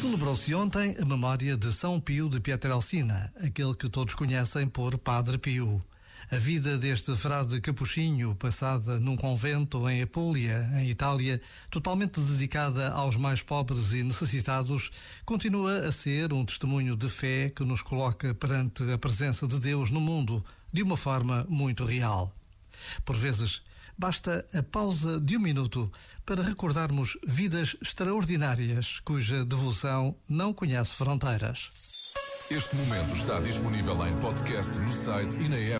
Celebrou-se ontem a memória de São Pio de Pietrelcina, aquele que todos conhecem por Padre Pio. A vida deste frade capuchinho, passada num convento em Apulia, em Itália, totalmente dedicada aos mais pobres e necessitados, continua a ser um testemunho de fé que nos coloca perante a presença de Deus no mundo de uma forma muito real. Por vezes, basta a pausa de um minuto para recordarmos vidas extraordinárias cuja devoção não conhece fronteiras. Este momento está disponível em podcast no site e na app.